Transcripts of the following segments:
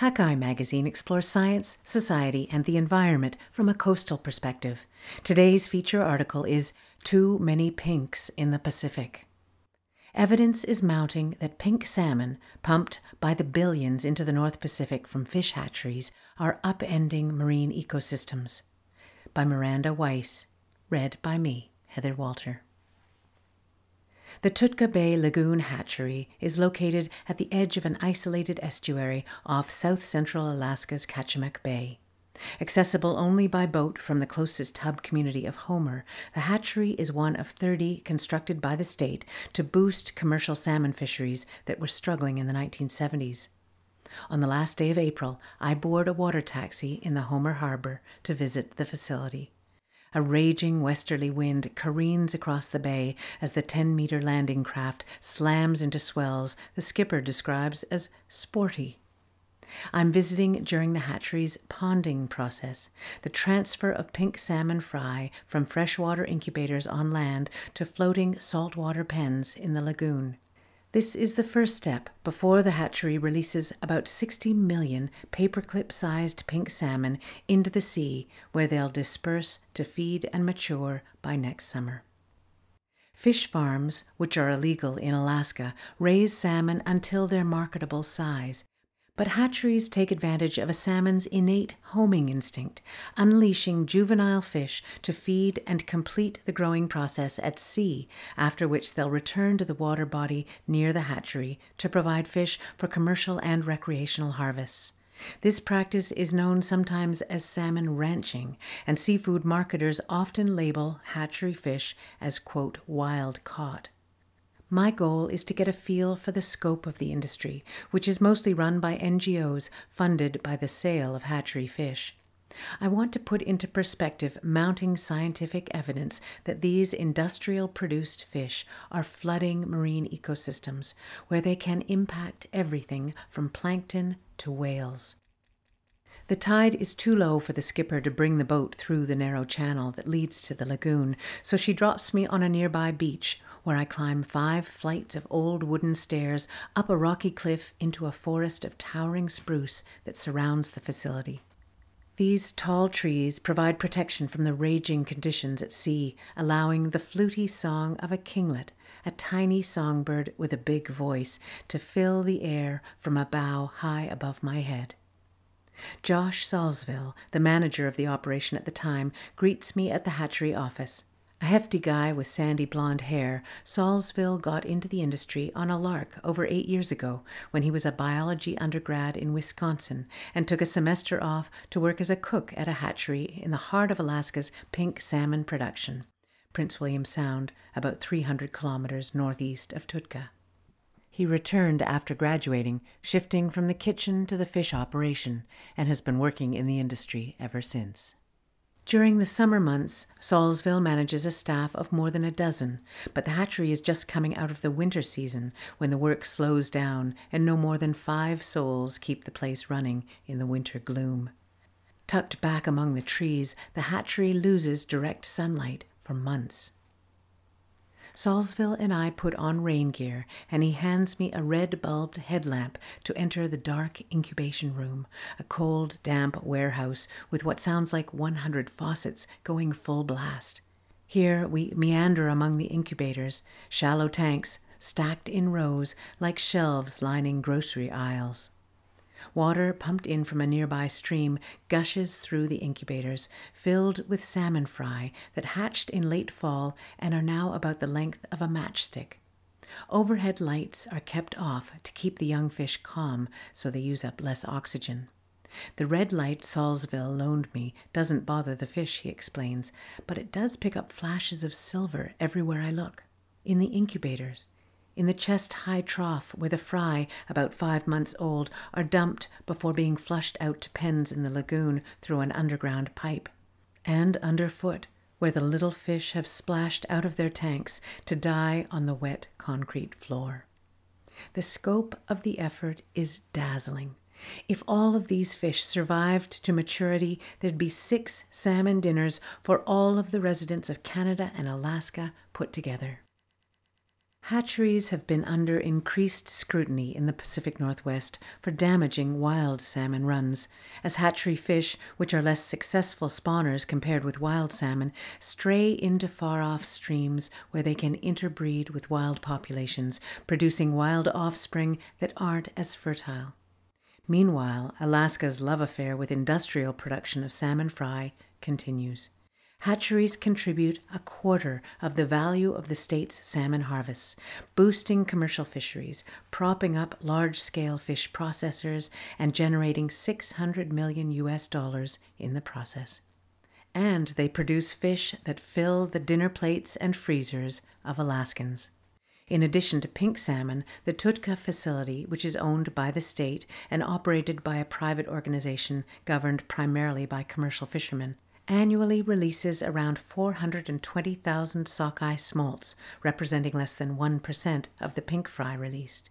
Hakai magazine explores science, society, and the environment from a coastal perspective. Today's feature article is Too Many Pinks in the Pacific. Evidence is mounting that pink salmon, pumped by the billions into the North Pacific from fish hatcheries, are upending marine ecosystems. By Miranda Weiss. Read by me, Heather Walter. The Tutka Bay Lagoon Hatchery is located at the edge of an isolated estuary off south central Alaska's Kachemak Bay. Accessible only by boat from the closest hub community of Homer, the hatchery is one of 30 constructed by the state to boost commercial salmon fisheries that were struggling in the 1970s. On the last day of April, I board a water taxi in the Homer harbor to visit the facility. A raging westerly wind careens across the bay as the 10 meter landing craft slams into swells the skipper describes as sporty. I'm visiting during the hatchery's ponding process, the transfer of pink salmon fry from freshwater incubators on land to floating saltwater pens in the lagoon. This is the first step before the hatchery releases about 60 million paperclip sized pink salmon into the sea where they'll disperse to feed and mature by next summer. Fish farms, which are illegal in Alaska, raise salmon until their marketable size, but hatcheries take advantage of a salmon's innate homing instinct, unleashing juvenile fish to feed and complete the growing process at sea, after which they'll return to the water body near the hatchery to provide fish for commercial and recreational harvests. This practice is known sometimes as salmon ranching, and seafood marketers often label hatchery fish as, quote, wild caught. My goal is to get a feel for the scope of the industry, which is mostly run by NGOs funded by the sale of hatchery fish. I want to put into perspective mounting scientific evidence that these industrial produced fish are flooding marine ecosystems where they can impact everything from plankton to whales. The tide is too low for the skipper to bring the boat through the narrow channel that leads to the lagoon, so she drops me on a nearby beach where I climb five flights of old wooden stairs up a rocky cliff into a forest of towering spruce that surrounds the facility. These tall trees provide protection from the raging conditions at sea, allowing the fluty song of a kinglet, a tiny songbird with a big voice, to fill the air from a bough high above my head. Josh Salzville, the manager of the operation at the time, greets me at the hatchery office. A hefty guy with sandy blonde hair, Salzville got into the industry on a lark over eight years ago when he was a biology undergrad in Wisconsin and took a semester off to work as a cook at a hatchery in the heart of Alaska's pink salmon production, Prince William Sound, about 300 kilometers northeast of Tutka. He returned after graduating, shifting from the kitchen to the fish operation, and has been working in the industry ever since. During the summer months, Salzville manages a staff of more than a dozen, but the hatchery is just coming out of the winter season when the work slows down and no more than five souls keep the place running in the winter gloom. Tucked back among the trees, the hatchery loses direct sunlight for months. Salzville and I put on rain gear, and he hands me a red bulbed headlamp to enter the dark incubation room, a cold, damp warehouse with what sounds like 100 faucets going full blast. Here we meander among the incubators, shallow tanks stacked in rows like shelves lining grocery aisles. Water pumped in from a nearby stream gushes through the incubators, filled with salmon fry that hatched in late fall and are now about the length of a matchstick. Overhead lights are kept off to keep the young fish calm so they use up less oxygen. The red light Salzville loaned me doesn't bother the fish, he explains, but it does pick up flashes of silver everywhere I look. In the incubators, in the chest high trough where the fry, about five months old, are dumped before being flushed out to pens in the lagoon through an underground pipe, and underfoot where the little fish have splashed out of their tanks to die on the wet concrete floor. The scope of the effort is dazzling. If all of these fish survived to maturity, there'd be six salmon dinners for all of the residents of Canada and Alaska put together. Hatcheries have been under increased scrutiny in the Pacific Northwest for damaging wild salmon runs, as hatchery fish, which are less successful spawners compared with wild salmon, stray into far off streams where they can interbreed with wild populations, producing wild offspring that aren't as fertile. Meanwhile, Alaska's love affair with industrial production of salmon fry continues. Hatcheries contribute a quarter of the value of the state's salmon harvests, boosting commercial fisheries, propping up large scale fish processors, and generating 600 million US dollars in the process. And they produce fish that fill the dinner plates and freezers of Alaskans. In addition to pink salmon, the Tutka facility, which is owned by the state and operated by a private organization governed primarily by commercial fishermen, annually releases around 420,000 sockeye smolts, representing less than 1% of the pink fry released.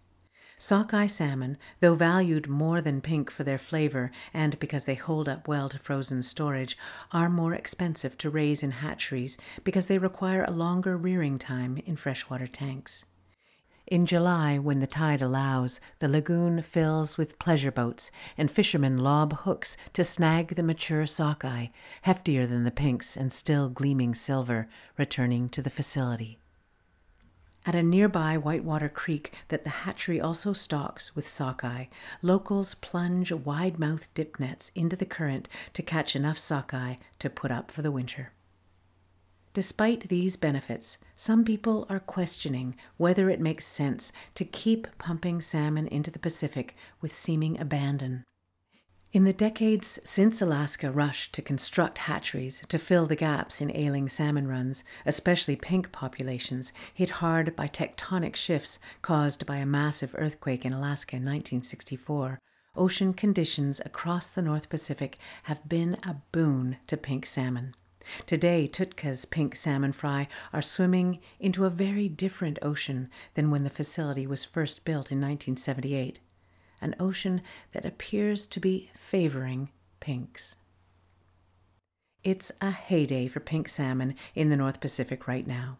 Sockeye salmon, though valued more than pink for their flavor and because they hold up well to frozen storage, are more expensive to raise in hatcheries because they require a longer rearing time in freshwater tanks. In July, when the tide allows, the lagoon fills with pleasure boats, and fishermen lob hooks to snag the mature sockeye, heftier than the pinks and still gleaming silver, returning to the facility. At a nearby Whitewater Creek that the hatchery also stocks with sockeye, locals plunge wide mouthed dip nets into the current to catch enough sockeye to put up for the winter. Despite these benefits, some people are questioning whether it makes sense to keep pumping salmon into the Pacific with seeming abandon. In the decades since Alaska rushed to construct hatcheries to fill the gaps in ailing salmon runs, especially pink populations hit hard by tectonic shifts caused by a massive earthquake in Alaska in 1964, ocean conditions across the North Pacific have been a boon to pink salmon. Today, Tutka's pink salmon fry are swimming into a very different ocean than when the facility was first built in 1978, an ocean that appears to be favoring pinks. It's a heyday for pink salmon in the North Pacific right now.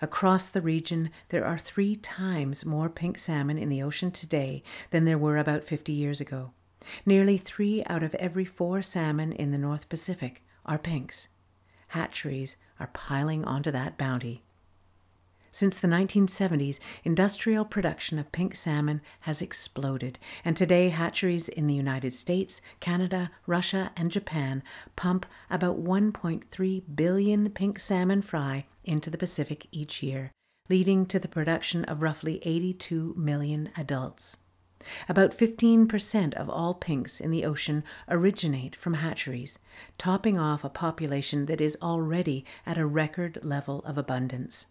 Across the region, there are three times more pink salmon in the ocean today than there were about 50 years ago. Nearly three out of every four salmon in the North Pacific are pinks hatcheries are piling onto that bounty. Since the 1970s, industrial production of pink salmon has exploded, and today hatcheries in the United States, Canada, Russia, and Japan pump about 1.3 billion pink salmon fry into the Pacific each year, leading to the production of roughly 82 million adults. About 15% of all pinks in the ocean originate from hatcheries, topping off a population that is already at a record level of abundance.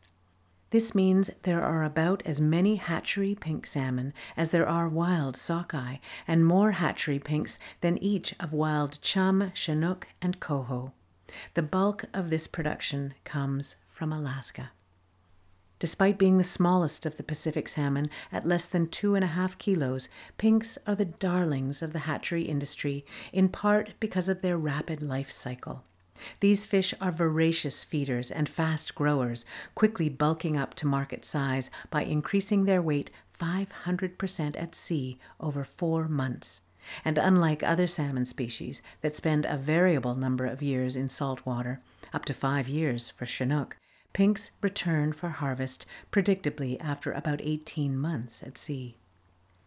This means there are about as many hatchery pink salmon as there are wild sockeye, and more hatchery pinks than each of wild chum, chinook, and coho. The bulk of this production comes from Alaska. Despite being the smallest of the Pacific salmon at less than two and a half kilos, pinks are the darlings of the hatchery industry, in part because of their rapid life cycle. These fish are voracious feeders and fast growers, quickly bulking up to market size by increasing their weight 500% at sea over four months. And unlike other salmon species that spend a variable number of years in salt water, up to five years for Chinook, Pinks return for harvest predictably after about 18 months at sea.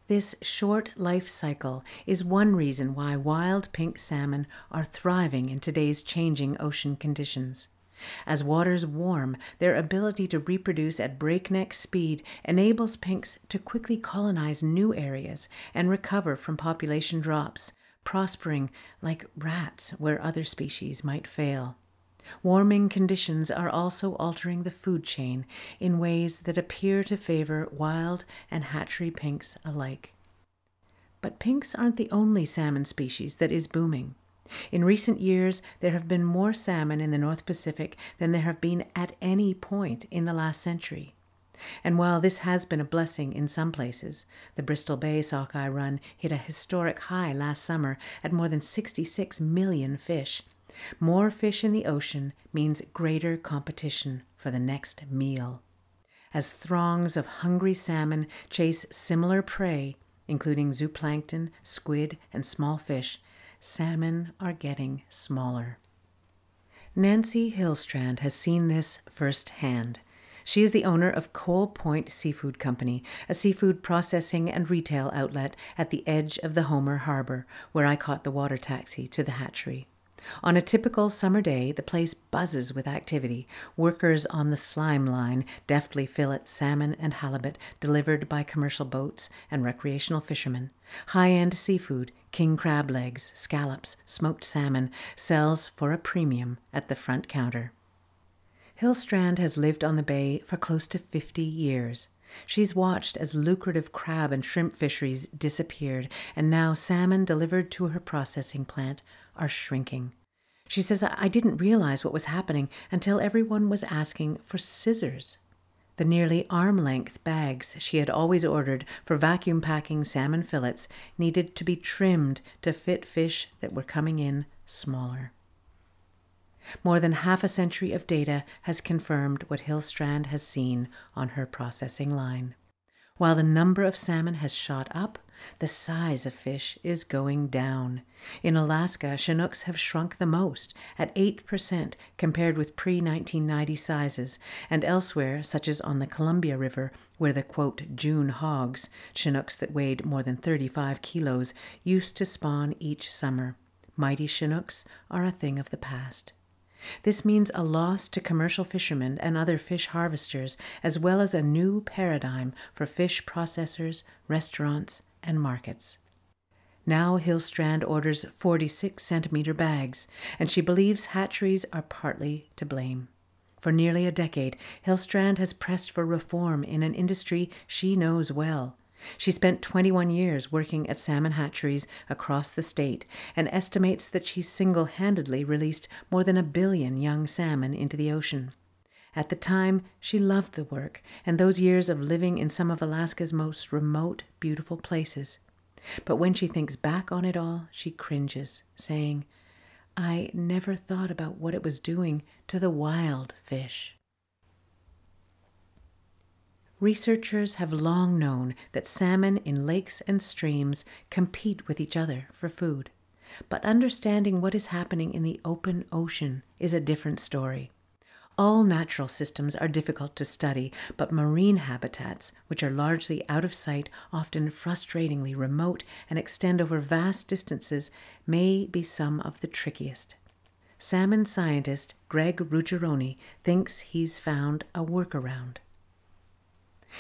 This short life cycle is one reason why wild pink salmon are thriving in today's changing ocean conditions. As waters warm, their ability to reproduce at breakneck speed enables pinks to quickly colonize new areas and recover from population drops, prospering like rats where other species might fail. Warming conditions are also altering the food chain in ways that appear to favor wild and hatchery pinks alike. But pinks aren't the only salmon species that is booming. In recent years, there have been more salmon in the North Pacific than there have been at any point in the last century. And while this has been a blessing in some places, the Bristol Bay sockeye run hit a historic high last summer at more than 66 million fish, more fish in the ocean means greater competition for the next meal. As throngs of hungry salmon chase similar prey, including zooplankton, squid, and small fish, salmon are getting smaller. Nancy Hillstrand has seen this firsthand. She is the owner of Coal Point Seafood Company, a seafood processing and retail outlet at the edge of the Homer Harbor, where I caught the water taxi to the hatchery. On a typical summer day, the place buzzes with activity. Workers on the slime line deftly fillet salmon and halibut delivered by commercial boats and recreational fishermen. High end seafood, king crab legs, scallops, smoked salmon, sells for a premium at the front counter. Hillstrand has lived on the bay for close to 50 years. She's watched as lucrative crab and shrimp fisheries disappeared, and now salmon delivered to her processing plant are shrinking. She says, I didn't realize what was happening until everyone was asking for scissors. The nearly arm length bags she had always ordered for vacuum packing salmon fillets needed to be trimmed to fit fish that were coming in smaller. More than half a century of data has confirmed what Hillstrand has seen on her processing line. While the number of salmon has shot up, the size of fish is going down. In Alaska, Chinooks have shrunk the most, at 8% compared with pre 1990 sizes, and elsewhere, such as on the Columbia River, where the quote, June hogs, Chinooks that weighed more than 35 kilos, used to spawn each summer. Mighty Chinooks are a thing of the past. This means a loss to commercial fishermen and other fish harvesters, as well as a new paradigm for fish processors, restaurants, and markets. Now Hillstrand orders 46 centimeter bags, and she believes hatcheries are partly to blame. For nearly a decade, Hillstrand has pressed for reform in an industry she knows well she spent 21 years working at salmon hatcheries across the state and estimates that she single handedly released more than a billion young salmon into the ocean. At the time, she loved the work and those years of living in some of Alaska's most remote, beautiful places. But when she thinks back on it all, she cringes, saying, I never thought about what it was doing to the wild fish. Researchers have long known that salmon in lakes and streams compete with each other for food. But understanding what is happening in the open ocean is a different story. All natural systems are difficult to study, but marine habitats, which are largely out of sight, often frustratingly remote, and extend over vast distances, may be some of the trickiest. Salmon scientist Greg Ruggerone thinks he's found a workaround.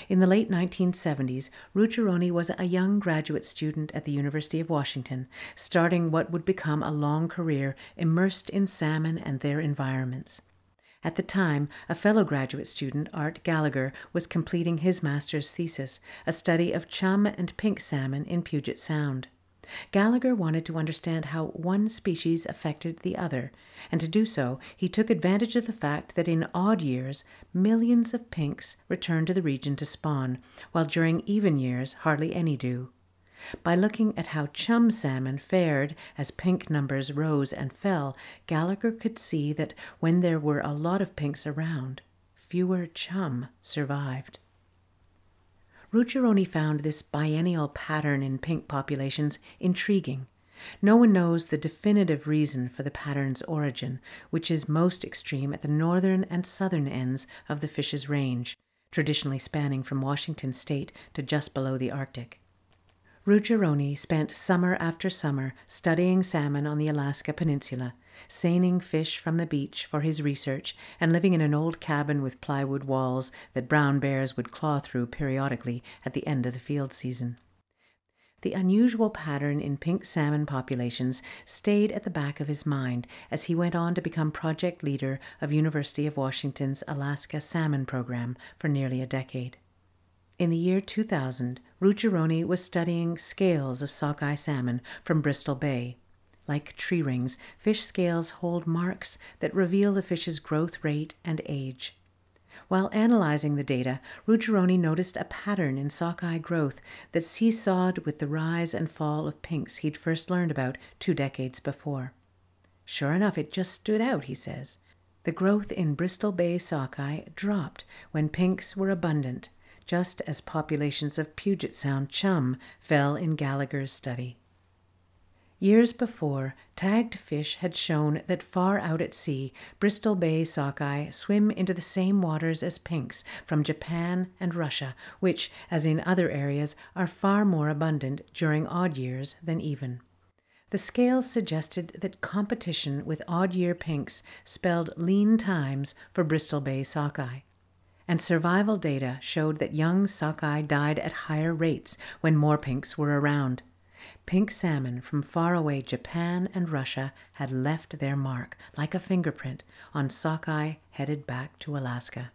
In the late 1970s, Ruggerone was a young graduate student at the University of Washington, starting what would become a long career immersed in salmon and their environments. At the time, a fellow graduate student, Art Gallagher, was completing his master's thesis, a study of chum and pink salmon in Puget Sound. Gallagher wanted to understand how one species affected the other, and to do so, he took advantage of the fact that in odd years, millions of pinks return to the region to spawn, while during even years, hardly any do. By looking at how chum salmon fared as pink numbers rose and fell, Gallagher could see that when there were a lot of pinks around, fewer chum survived. Ruggerone found this biennial pattern in pink populations intriguing. No one knows the definitive reason for the pattern's origin, which is most extreme at the northern and southern ends of the fish's range, traditionally spanning from Washington state to just below the Arctic. Ruggerone spent summer after summer studying salmon on the Alaska Peninsula seining fish from the beach for his research, and living in an old cabin with plywood walls that brown bears would claw through periodically at the end of the field season. The unusual pattern in pink salmon populations stayed at the back of his mind as he went on to become project leader of University of Washington's Alaska Salmon Program for nearly a decade. In the year 2000, Ruggerone was studying scales of sockeye salmon from Bristol Bay like tree rings, fish scales hold marks that reveal the fish's growth rate and age. While analyzing the data, Ruggerone noticed a pattern in sockeye growth that seesawed with the rise and fall of pinks he'd first learned about two decades before. Sure enough, it just stood out, he says. the growth in Bristol Bay sockeye dropped when pinks were abundant, just as populations of Puget Sound chum fell in Gallagher's study. Years before, tagged fish had shown that far out at sea, Bristol Bay sockeye swim into the same waters as pinks from Japan and Russia, which, as in other areas, are far more abundant during odd years than even. The scales suggested that competition with odd year pinks spelled lean times for Bristol Bay sockeye. And survival data showed that young sockeye died at higher rates when more pinks were around. Pink salmon from faraway Japan and Russia had left their mark, like a fingerprint, on sockeye headed back to Alaska.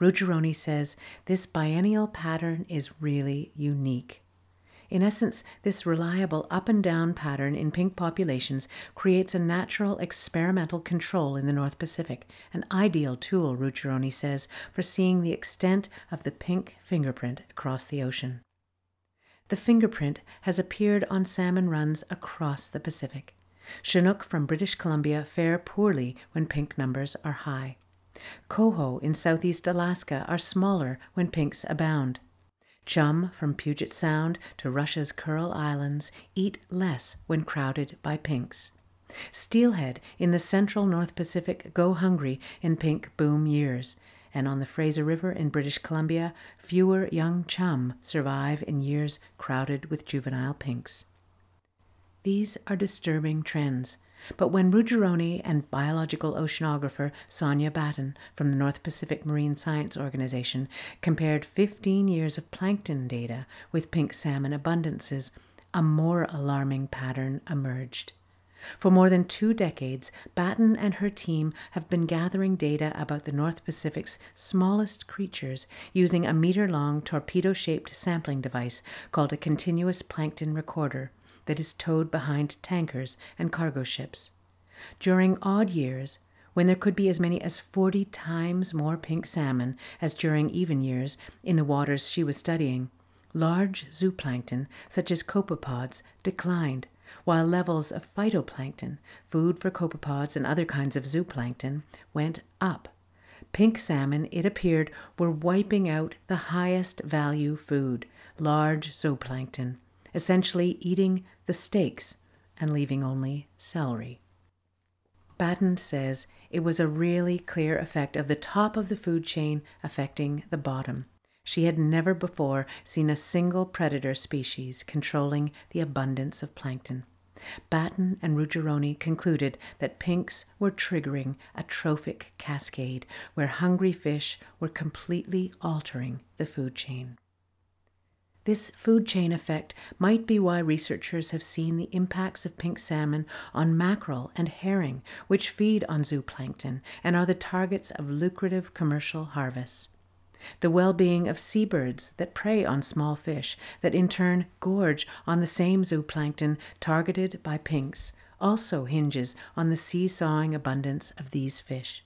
Ruggerone says this biennial pattern is really unique. In essence, this reliable up and down pattern in pink populations creates a natural experimental control in the North Pacific, an ideal tool, Ruggerone says, for seeing the extent of the pink fingerprint across the ocean. The fingerprint has appeared on salmon runs across the Pacific. Chinook from British Columbia fare poorly when pink numbers are high. Coho in southeast Alaska are smaller when pinks abound. Chum from Puget Sound to Russia's Kuril Islands eat less when crowded by pinks. Steelhead in the central North Pacific go hungry in pink boom years, and on the Fraser River in British Columbia, fewer young chum survive in years crowded with juvenile pinks. These are disturbing trends, but when Ruggerone and biological oceanographer Sonia Batten from the North Pacific Marine Science Organization compared 15 years of plankton data with pink salmon abundances, a more alarming pattern emerged. For more than two decades, Batten and her team have been gathering data about the North Pacific's smallest creatures using a meter long torpedo shaped sampling device called a continuous plankton recorder that is towed behind tankers and cargo ships. During odd years, when there could be as many as 40 times more pink salmon as during even years in the waters she was studying, large zooplankton, such as copepods, declined while levels of phytoplankton, food for copepods and other kinds of zooplankton, went up. Pink salmon, it appeared, were wiping out the highest value food, large zooplankton, essentially eating the steaks and leaving only celery. Batten says it was a really clear effect of the top of the food chain affecting the bottom. She had never before seen a single predator species controlling the abundance of plankton. Batten and Ruggerone concluded that pinks were triggering a trophic cascade where hungry fish were completely altering the food chain. This food chain effect might be why researchers have seen the impacts of pink salmon on mackerel and herring, which feed on zooplankton and are the targets of lucrative commercial harvests the well being of seabirds that prey on small fish, that in turn gorge on the same zooplankton targeted by pinks, also hinges on the seesawing abundance of these fish.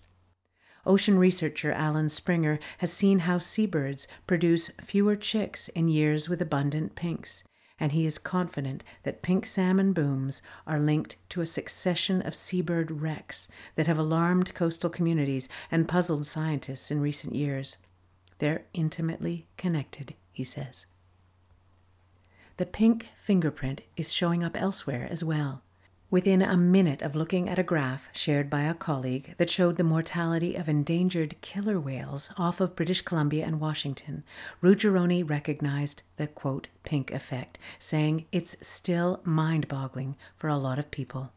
Ocean researcher Alan Springer has seen how seabirds produce fewer chicks in years with abundant pinks, and he is confident that pink salmon booms are linked to a succession of seabird wrecks that have alarmed coastal communities and puzzled scientists in recent years. They're intimately connected, he says. The pink fingerprint is showing up elsewhere as well. Within a minute of looking at a graph shared by a colleague that showed the mortality of endangered killer whales off of British Columbia and Washington, Ruggerone recognized the quote pink effect, saying it's still mind boggling for a lot of people.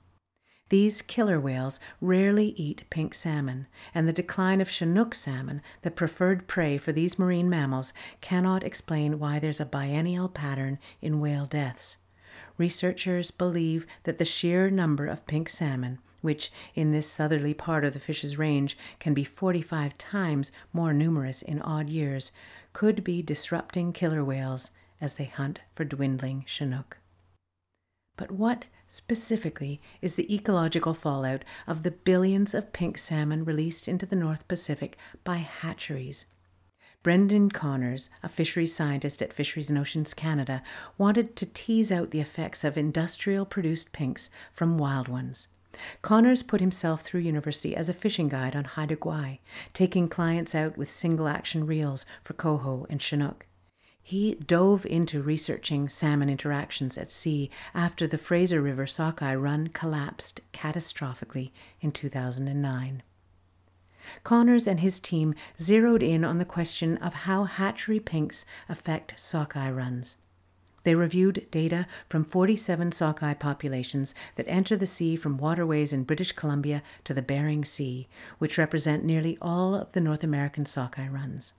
These killer whales rarely eat pink salmon, and the decline of Chinook salmon, the preferred prey for these marine mammals, cannot explain why there's a biennial pattern in whale deaths. Researchers believe that the sheer number of pink salmon, which in this southerly part of the fish's range can be 45 times more numerous in odd years, could be disrupting killer whales as they hunt for dwindling Chinook. But what specifically is the ecological fallout of the billions of pink salmon released into the North Pacific by hatcheries. Brendan Connors, a fisheries scientist at Fisheries and Oceans Canada, wanted to tease out the effects of industrial produced pinks from wild ones. Connors put himself through university as a fishing guide on Haida Gwaii, taking clients out with single action reels for coho and chinook. He dove into researching salmon interactions at sea after the Fraser River sockeye run collapsed catastrophically in 2009. Connors and his team zeroed in on the question of how hatchery pinks affect sockeye runs. They reviewed data from 47 sockeye populations that enter the sea from waterways in British Columbia to the Bering Sea, which represent nearly all of the North American sockeye runs.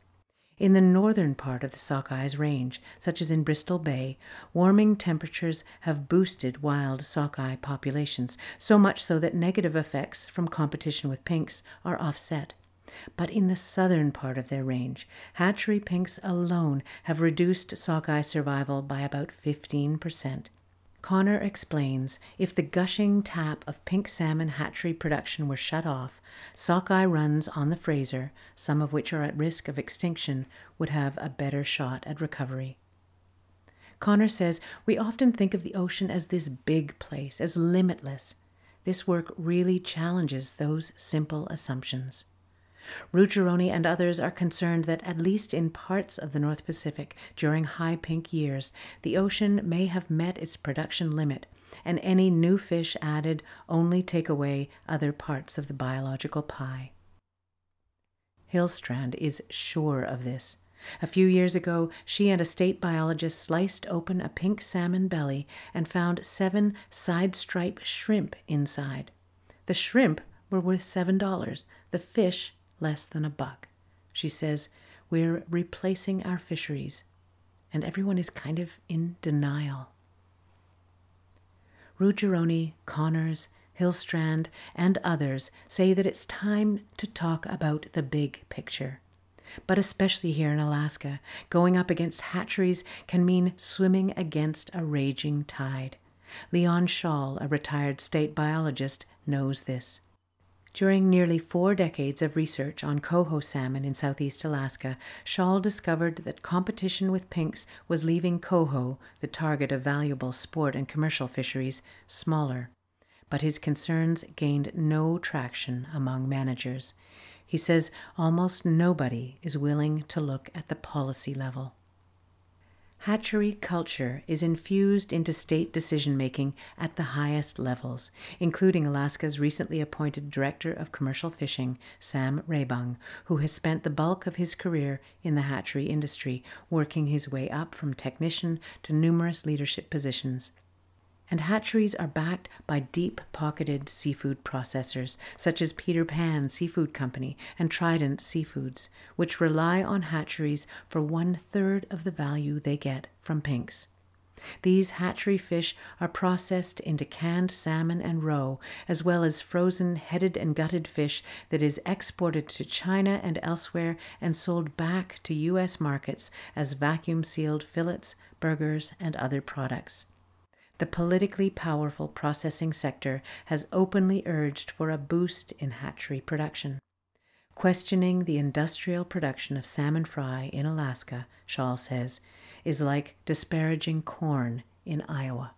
In the northern part of the Sockeyes Range, such as in Bristol Bay, warming temperatures have boosted wild sockeye populations, so much so that negative effects from competition with pinks are offset. But in the southern part of their range, hatchery pinks alone have reduced sockeye survival by about 15%. Connor explains if the gushing tap of pink salmon hatchery production were shut off, sockeye runs on the Fraser, some of which are at risk of extinction, would have a better shot at recovery. Connor says we often think of the ocean as this big place, as limitless. This work really challenges those simple assumptions. Ruggerone and others are concerned that, at least in parts of the North Pacific during high pink years, the ocean may have met its production limit, and any new fish added only take away other parts of the biological pie. Hillstrand is sure of this. A few years ago, she and a state biologist sliced open a pink salmon belly and found seven side stripe shrimp inside. The shrimp were worth $7, the fish less than a buck. She says, We're replacing our fisheries, and everyone is kind of in denial. Ruggerone, Connors, Hillstrand, and others say that it's time to talk about the big picture. But especially here in Alaska, going up against hatcheries can mean swimming against a raging tide. Leon Shaul, a retired state biologist, knows this. During nearly four decades of research on coho salmon in southeast Alaska, Shaul discovered that competition with pinks was leaving coho, the target of valuable sport and commercial fisheries, smaller. But his concerns gained no traction among managers. He says almost nobody is willing to look at the policy level. Hatchery culture is infused into state decision making at the highest levels, including Alaska's recently appointed Director of Commercial Fishing, Sam Rabung, who has spent the bulk of his career in the hatchery industry, working his way up from technician to numerous leadership positions and hatcheries are backed by deep pocketed seafood processors such as Peter Pan Seafood Company and Trident Seafoods, which rely on hatcheries for one third of the value they get from pinks. These hatchery fish are processed into canned salmon and roe, as well as frozen headed and gutted fish that is exported to China and elsewhere and sold back to U.S. markets as vacuum sealed fillets, burgers, and other products the politically powerful processing sector has openly urged for a boost in hatchery production. Questioning the industrial production of salmon fry in Alaska, Shaul says, is like disparaging corn in Iowa.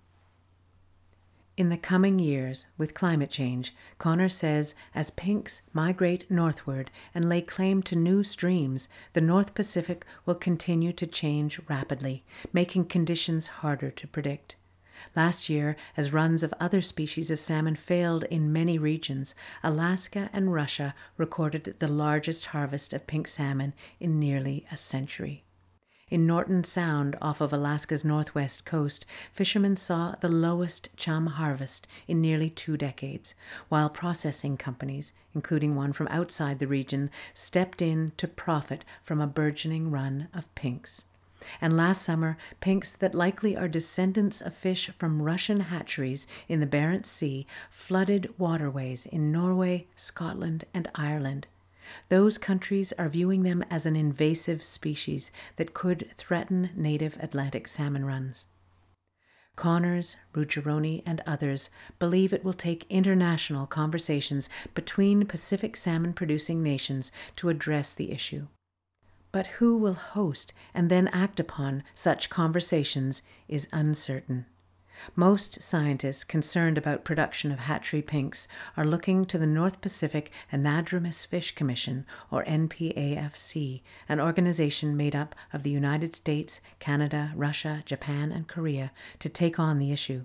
In the coming years, with climate change, Connor says as pinks migrate northward and lay claim to new streams, the North Pacific will continue to change rapidly, making conditions harder to predict. Last year, as runs of other species of salmon failed in many regions, Alaska and Russia recorded the largest harvest of pink salmon in nearly a century. In Norton Sound, off of Alaska's northwest coast, fishermen saw the lowest chum harvest in nearly two decades, while processing companies, including one from outside the region, stepped in to profit from a burgeoning run of pinks. And last summer, pinks that likely are descendants of fish from Russian hatcheries in the Barents Sea flooded waterways in Norway, Scotland, and Ireland. Those countries are viewing them as an invasive species that could threaten native Atlantic salmon runs. Connors, Ruggerone, and others believe it will take international conversations between Pacific salmon producing nations to address the issue. But who will host and then act upon such conversations is uncertain. Most scientists concerned about production of hatchery pinks are looking to the North Pacific Anadromous Fish Commission, or NPAFC, an organization made up of the United States, Canada, Russia, Japan, and Korea, to take on the issue.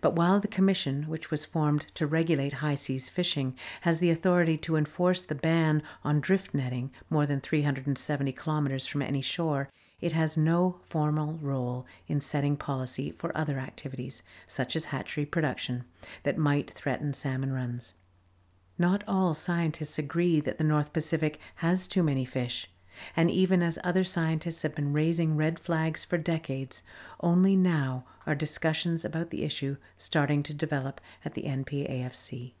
But while the Commission, which was formed to regulate high seas fishing, has the authority to enforce the ban on drift netting more than 370 kilometers from any shore, it has no formal role in setting policy for other activities, such as hatchery production, that might threaten salmon runs. Not all scientists agree that the North Pacific has too many fish, and even as other scientists have been raising red flags for decades, only now are discussions about the issue starting to develop at the NPAFC.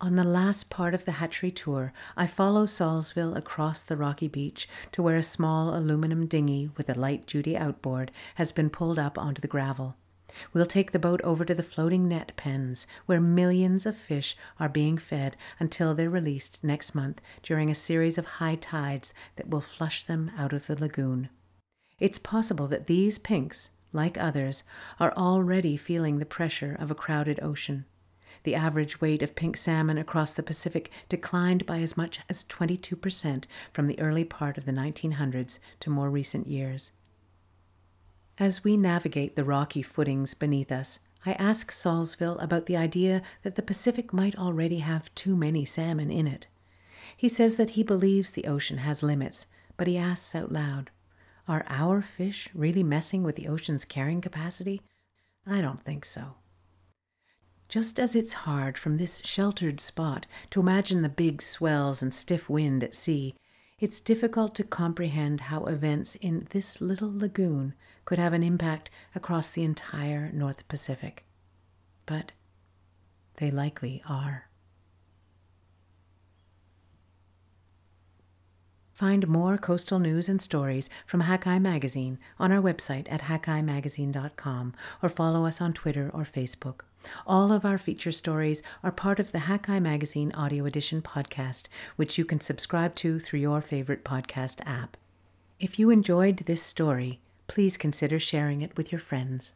On the last part of the hatchery tour, I follow Saulsville across the rocky beach to where a small aluminum dinghy with a light duty outboard has been pulled up onto the gravel. We'll take the boat over to the floating net pens, where millions of fish are being fed until they're released next month during a series of high tides that will flush them out of the lagoon. It's possible that these pinks, like others, are already feeling the pressure of a crowded ocean. The average weight of pink salmon across the Pacific declined by as much as 22% from the early part of the 1900s to more recent years. As we navigate the rocky footings beneath us, I ask Saulsville about the idea that the Pacific might already have too many salmon in it. He says that he believes the ocean has limits, but he asks out loud, Are our fish really messing with the ocean's carrying capacity? I don't think so. Just as it's hard from this sheltered spot to imagine the big swells and stiff wind at sea, it's difficult to comprehend how events in this little lagoon could have an impact across the entire North Pacific. But they likely are. Find more coastal news and stories from Hakai Magazine on our website at hakaimagazine.com or follow us on Twitter or Facebook. All of our feature stories are part of the Hakai Magazine Audio Edition podcast, which you can subscribe to through your favorite podcast app. If you enjoyed this story, please consider sharing it with your friends.